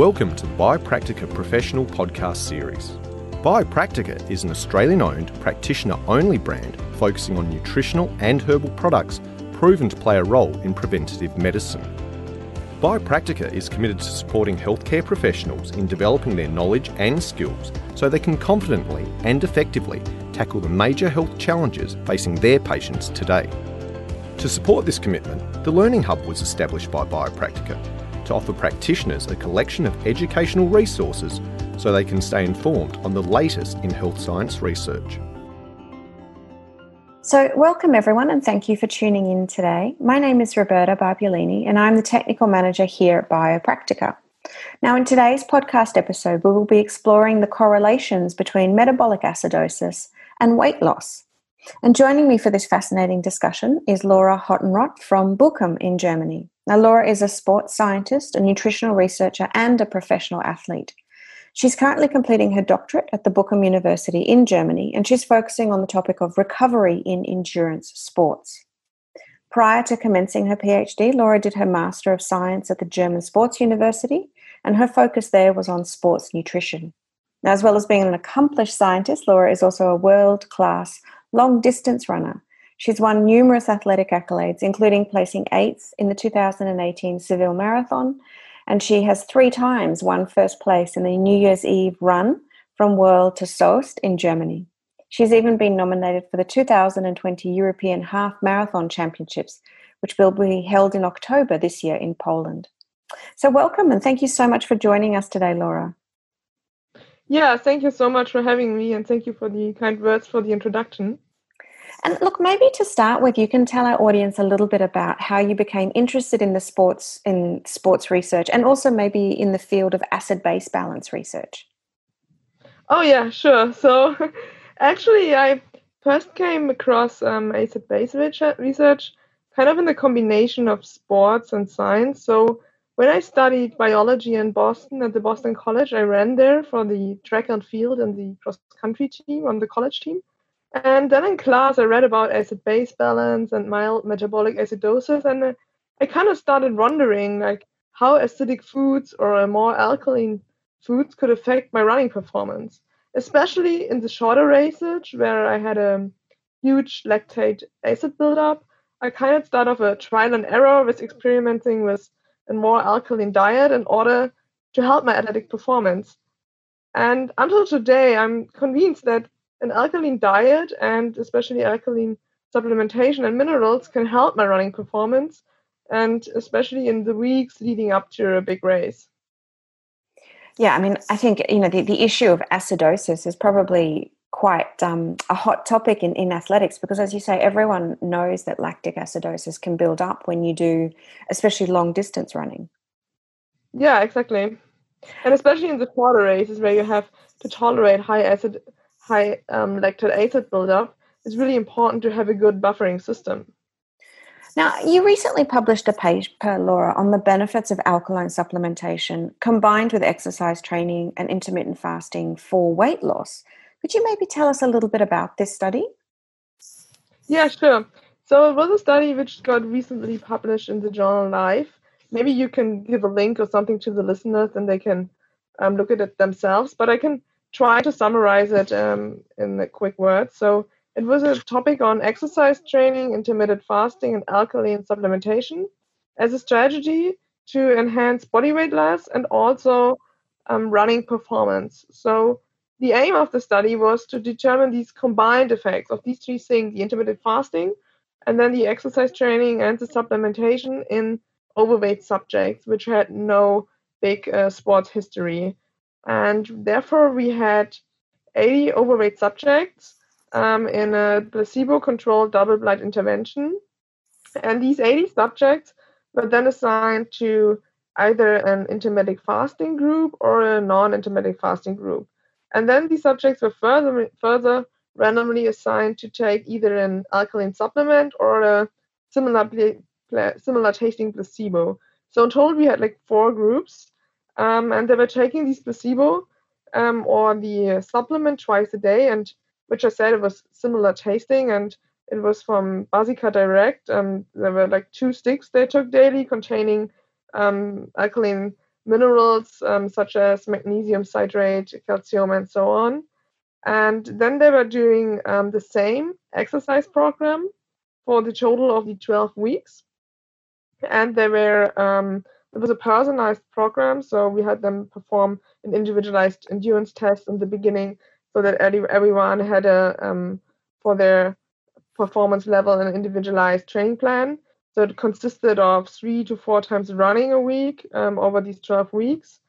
Welcome to the Biopractica Professional Podcast Series. Biopractica is an Australian owned, practitioner only brand focusing on nutritional and herbal products proven to play a role in preventative medicine. Biopractica is committed to supporting healthcare professionals in developing their knowledge and skills so they can confidently and effectively tackle the major health challenges facing their patients today. To support this commitment, the Learning Hub was established by Biopractica to offer practitioners a collection of educational resources so they can stay informed on the latest in health science research. So, welcome everyone, and thank you for tuning in today. My name is Roberta Barbiolini, and I'm the technical manager here at Biopractica. Now, in today's podcast episode, we will be exploring the correlations between metabolic acidosis and weight loss. And joining me for this fascinating discussion is Laura Hottenrott from Bochum in Germany. Now, Laura is a sports scientist, a nutritional researcher, and a professional athlete. She's currently completing her doctorate at the Bochum University in Germany, and she's focusing on the topic of recovery in endurance sports. Prior to commencing her PhD, Laura did her Master of Science at the German Sports University, and her focus there was on sports nutrition. Now, as well as being an accomplished scientist, Laura is also a world class long distance runner. She's won numerous athletic accolades, including placing eighth in the 2018 Seville Marathon and she has three times won first place in the New Year's Eve run from Werl to Soest in Germany. She's even been nominated for the 2020 European Half Marathon Championships, which will be held in October this year in Poland. So, welcome and thank you so much for joining us today, Laura. Yeah, thank you so much for having me and thank you for the kind words for the introduction. And look, maybe to start with, you can tell our audience a little bit about how you became interested in the sports in sports research, and also maybe in the field of acid-base balance research. Oh yeah, sure. So actually, I first came across um, acid-base research kind of in the combination of sports and science. So when I studied biology in Boston at the Boston College, I ran there for the track and field and the cross country team on the college team. And then in class, I read about acid base balance and mild metabolic acidosis. And I kind of started wondering like how acidic foods or more alkaline foods could affect my running performance, especially in the shorter races where I had a huge lactate acid buildup. I kind of started off a trial and error with experimenting with a more alkaline diet in order to help my athletic performance. And until today, I'm convinced that an alkaline diet and especially alkaline supplementation and minerals can help my running performance and especially in the weeks leading up to a big race. Yeah, I mean, I think you know the, the issue of acidosis is probably quite um, a hot topic in, in athletics because, as you say, everyone knows that lactic acidosis can build up when you do, especially long distance running. Yeah, exactly, and especially in the quarter races where you have to tolerate high acid high um, lactic acid buildup, it's really important to have a good buffering system. Now, you recently published a paper, Laura, on the benefits of alkaline supplementation combined with exercise training and intermittent fasting for weight loss. Could you maybe tell us a little bit about this study? Yeah, sure. So it was a study which got recently published in the journal Life. Maybe you can give a link or something to the listeners and they can um, look at it themselves. But I can try to summarize it um, in a quick word. So it was a topic on exercise training, intermittent fasting, and alkaline supplementation as a strategy to enhance body weight loss and also um, running performance. So the aim of the study was to determine these combined effects of these three things: the intermittent fasting, and then the exercise training and the supplementation in overweight subjects, which had no big uh, sports history and therefore we had 80 overweight subjects um, in a placebo-controlled double-blind intervention, and these 80 subjects were then assigned to either an intermittent fasting group or a non-intermittent fasting group. And then these subjects were further further randomly assigned to take either an alkaline supplement or a similar similar tasting placebo. So in total, we had like four groups, um, and they were taking these placebo um, or the supplement twice a day, and which I said it was similar tasting, and it was from Basica Direct. Um, there were like two sticks they took daily containing um, alkaline minerals um, such as magnesium citrate, calcium, and so on. And then they were doing um, the same exercise program for the total of the 12 weeks. And they were it was a personalized program, so we had them perform an individualized endurance test in the beginning, so that everyone had a um, for their performance level an individualized training plan. So it consisted of three to four times running a week um, over these 12 weeks.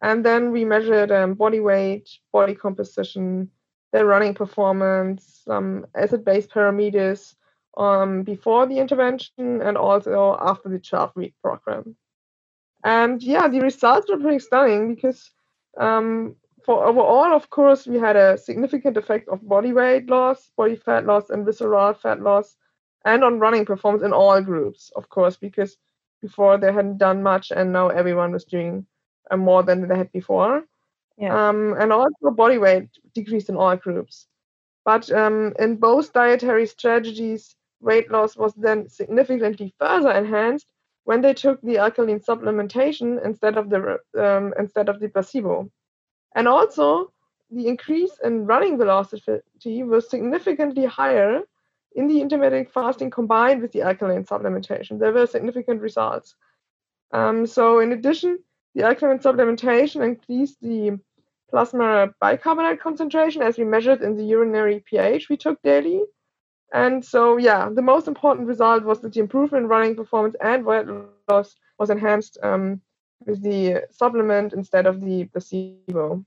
And then we measured um, body weight, body composition, their running performance, some acid base parameters um, before the intervention and also after the 12 week program. And yeah, the results were pretty stunning because um, for overall, of course, we had a significant effect of body weight loss, body fat loss, and visceral fat loss, and on running performance in all groups, of course, because before they hadn't done much and now everyone was doing uh, more than they had before. Yeah. Um, and also body weight decreased in all groups. But um, in both dietary strategies, weight loss was then significantly further enhanced when they took the alkaline supplementation instead of the um, instead of the placebo. And also, the increase in running velocity was significantly higher in the intermittent fasting combined with the alkaline supplementation. There were significant results. Um, so, in addition, the alkaline supplementation increased the plasma bicarbonate concentration as we measured in the urinary pH we took daily. And so, yeah, the most important result was that the improvement in running performance and weight loss was enhanced um, with the supplement instead of the placebo.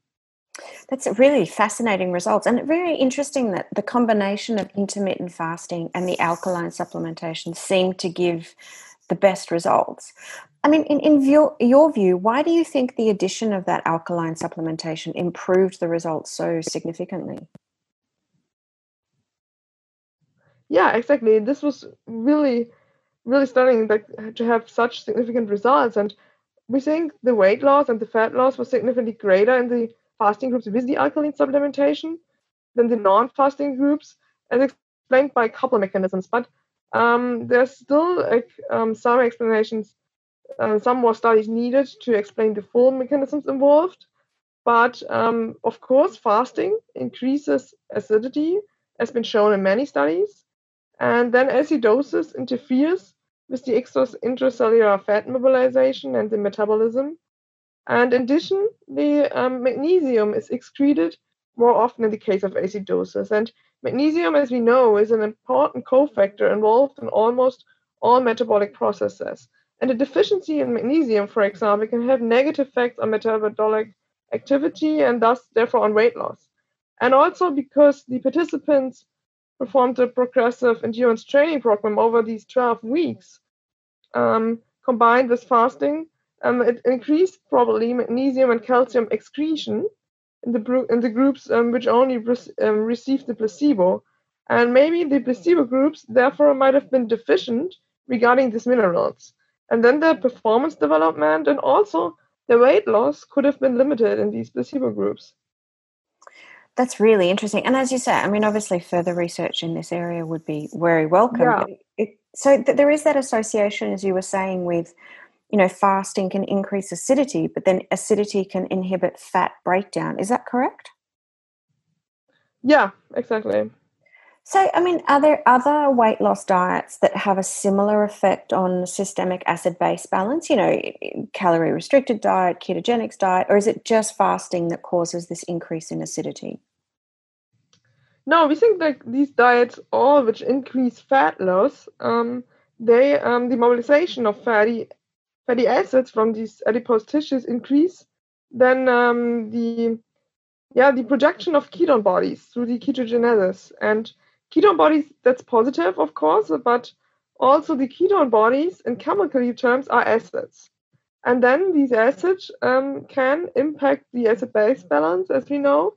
That's really fascinating results, and very interesting that the combination of intermittent fasting and the alkaline supplementation seem to give the best results. I mean, in, in your, your view, why do you think the addition of that alkaline supplementation improved the results so significantly? Yeah, exactly. This was really, really stunning like, to have such significant results. And we think the weight loss and the fat loss was significantly greater in the fasting groups with the alkaline supplementation than the non-fasting groups, as explained by a couple of mechanisms. But um, there's still like, um, some explanations, uh, some more studies needed to explain the full mechanisms involved. But um, of course, fasting increases acidity, has been shown in many studies. And then acidosis interferes with the intracellular fat mobilization and the metabolism. And in addition, the um, magnesium is excreted more often in the case of acidosis. And magnesium, as we know, is an important cofactor involved in almost all metabolic processes. And a deficiency in magnesium, for example, can have negative effects on metabolic activity and thus, therefore, on weight loss. And also because the participants performed a progressive endurance training program over these 12 weeks, um, combined with fasting, um, it increased probably magnesium and calcium excretion in the, in the groups um, which only re- um, received the placebo. And maybe the placebo groups therefore might have been deficient regarding these minerals. And then their performance development and also their weight loss could have been limited in these placebo groups. That's really interesting. And as you say, I mean, obviously, further research in this area would be very welcome. Yeah. It, so th- there is that association, as you were saying, with you know, fasting can increase acidity, but then acidity can inhibit fat breakdown. Is that correct? Yeah, exactly. So, I mean, are there other weight loss diets that have a similar effect on systemic acid base balance? You know, calorie restricted diet, ketogenics diet, or is it just fasting that causes this increase in acidity? No, we think that these diets, all which increase fat loss, um, they um, the mobilization of fatty fatty acids from these adipose tissues increase, then um, the yeah the production of ketone bodies through the ketogenesis and ketone bodies that's positive of course but also the ketone bodies in chemical terms are acids and then these acids um, can impact the acid base balance as we know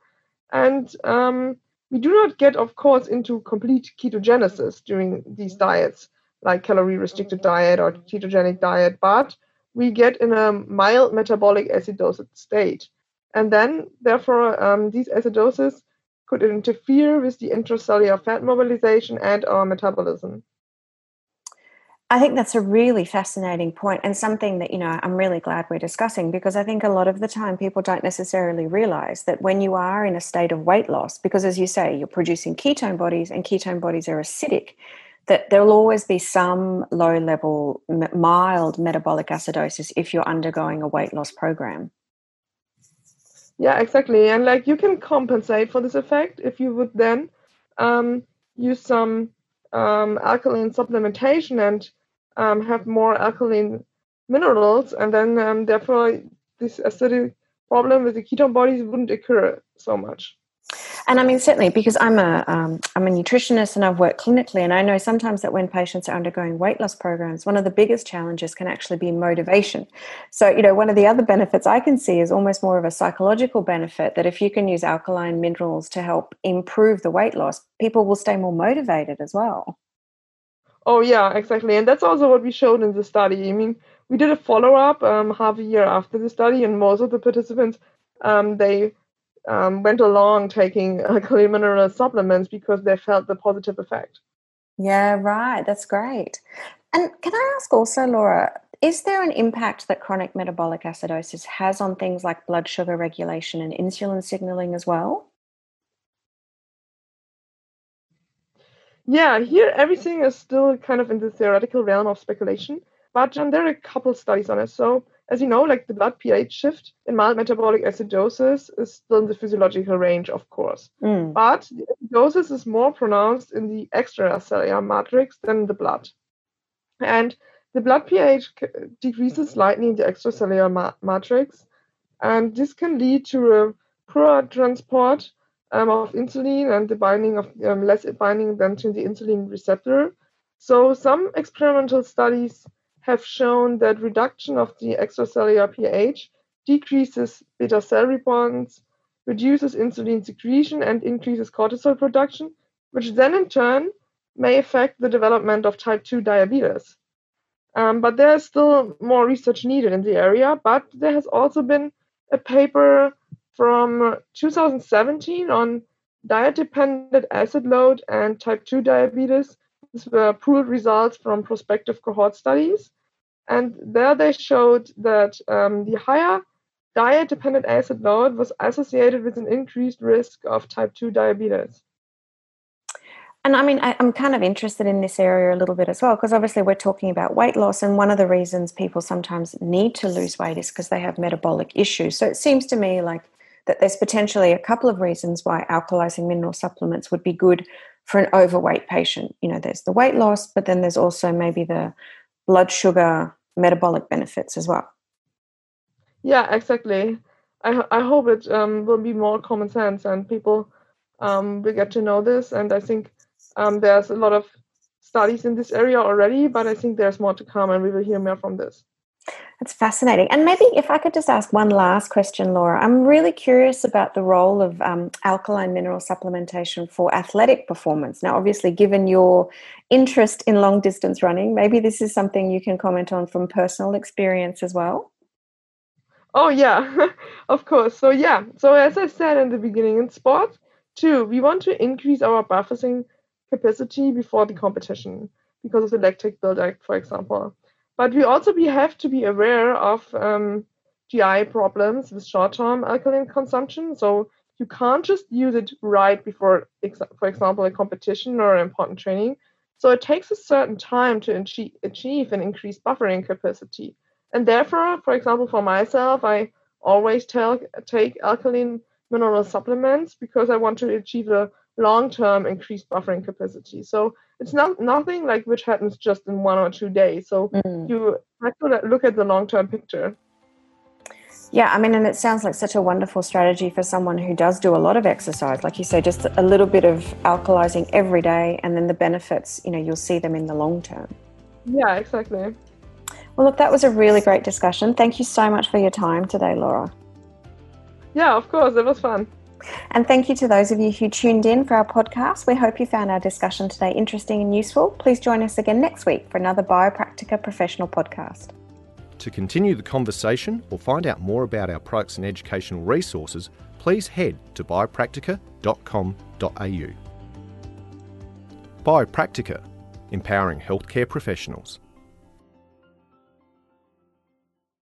and um, we do not get of course into complete ketogenesis during these diets like calorie restricted diet or ketogenic diet, but we get in a mild metabolic acidosis state. And then, therefore, um, these acidoses could interfere with the intracellular fat mobilization and our metabolism. I think that's a really fascinating point and something that, you know, I'm really glad we're discussing because I think a lot of the time people don't necessarily realize that when you are in a state of weight loss, because as you say, you're producing ketone bodies and ketone bodies are acidic, that there will always be some low level, mild metabolic acidosis if you're undergoing a weight loss program. Yeah, exactly. And like you can compensate for this effect if you would then um, use some um, alkaline supplementation and um, have more alkaline minerals, and then um, therefore this acidic problem with the ketone bodies wouldn't occur so much. And I mean, certainly because I'm a am um, a nutritionist and I've worked clinically, and I know sometimes that when patients are undergoing weight loss programs, one of the biggest challenges can actually be motivation. So, you know, one of the other benefits I can see is almost more of a psychological benefit that if you can use alkaline minerals to help improve the weight loss, people will stay more motivated as well. Oh yeah, exactly, and that's also what we showed in the study. I mean, we did a follow up um, half a year after the study, and most of the participants um, they um, went along taking uh, mineral supplements because they felt the positive effect. Yeah, right. That's great. And can I ask also, Laura, is there an impact that chronic metabolic acidosis has on things like blood sugar regulation and insulin signaling as well? Yeah, here everything is still kind of in the theoretical realm of speculation, but um, there are a couple studies on it. So as you know, like the blood pH shift in mild metabolic acidosis is still in the physiological range, of course. Mm. But the acidosis is more pronounced in the extracellular matrix than the blood. And the blood pH decreases slightly in the extracellular ma- matrix, and this can lead to a poor transport um, of insulin and the binding of um, less binding than to the insulin receptor. So some experimental studies have shown that reduction of the extracellular pH decreases beta cell response, reduces insulin secretion, and increases cortisol production, which then in turn may affect the development of type 2 diabetes. Um, but there is still more research needed in the area. But there has also been a paper from 2017 on diet dependent acid load and type 2 diabetes. These were pooled results from prospective cohort studies. And there they showed that um, the higher diet dependent acid load was associated with an increased risk of type 2 diabetes. And I mean, I, am kind of interested in this area a little bit as well, because obviously we're talking about weight loss, and one of the reasons people sometimes need to lose weight is because they have metabolic issues. So it seems to me like that there's potentially a couple of reasons why alkalizing mineral supplements would be good for an overweight patient. You know, there's the weight loss, but then there's also maybe the blood sugar metabolic benefits as well. Yeah, exactly. I, I hope it um, will be more common sense and people um, will get to know this. And I think um, there's a lot of studies in this area already, but I think there's more to come and we will hear more from this. That's fascinating. And maybe if I could just ask one last question, Laura, I'm really curious about the role of um, alkaline mineral supplementation for athletic performance. Now, obviously, given your interest in long distance running, maybe this is something you can comment on from personal experience as well. Oh, yeah, of course. So, yeah, so as I said in the beginning, in sport, too, we want to increase our buffering capacity before the competition because of the lactic buildup, for example. But we also be, have to be aware of um, GI problems with short-term alkaline consumption. So you can't just use it right before, for example, a competition or an important training. So it takes a certain time to achieve an increased buffering capacity. And therefore, for example, for myself, I always tell, take alkaline mineral supplements because I want to achieve a long-term increased buffering capacity. So it's not nothing like which happens just in one or two days. So mm. you have to look at the long-term picture. Yeah, I mean, and it sounds like such a wonderful strategy for someone who does do a lot of exercise. Like you say, just a little bit of alkalizing every day, and then the benefits, you know, you'll see them in the long term. Yeah, exactly. Well, look, that was a really great discussion. Thank you so much for your time today, Laura. Yeah, of course. It was fun. And thank you to those of you who tuned in for our podcast. We hope you found our discussion today interesting and useful. Please join us again next week for another Biopractica professional podcast. To continue the conversation or find out more about our products and educational resources, please head to biopractica.com.au. Biopractica, empowering healthcare professionals.